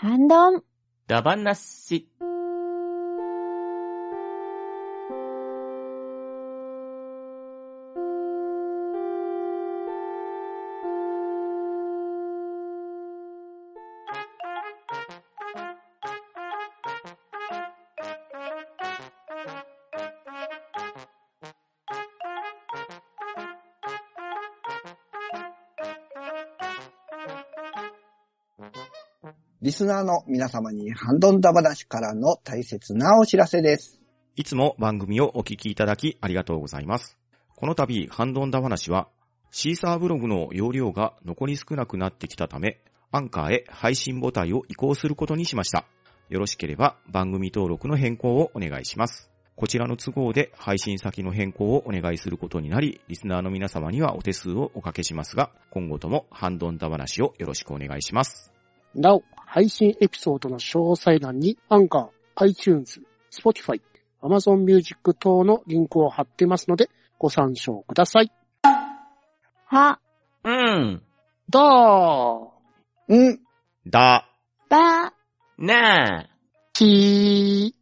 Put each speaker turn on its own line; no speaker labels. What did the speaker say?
ハンドン。
ダバ
リスナーの皆様にハンドンダ話からの大切なお知らせです。
いつも番組をお聞きいただきありがとうございます。この度、ハンドンダ話は、シーサーブログの容量が残り少なくなってきたため、アンカーへ配信ボタンを移行することにしました。よろしければ番組登録の変更をお願いします。こちらの都合で配信先の変更をお願いすることになり、リスナーの皆様にはお手数をおかけしますが、今後ともハンドンダ話をよろしくお願いします。
なお、配信エピソードの詳細欄に、アンカー、iTunes、Spotify、Amazon Music 等のリンクを貼ってますので、ご参照ください。
は、
うん。
だー、
うん。
だ、
ば、
なあ。
きー。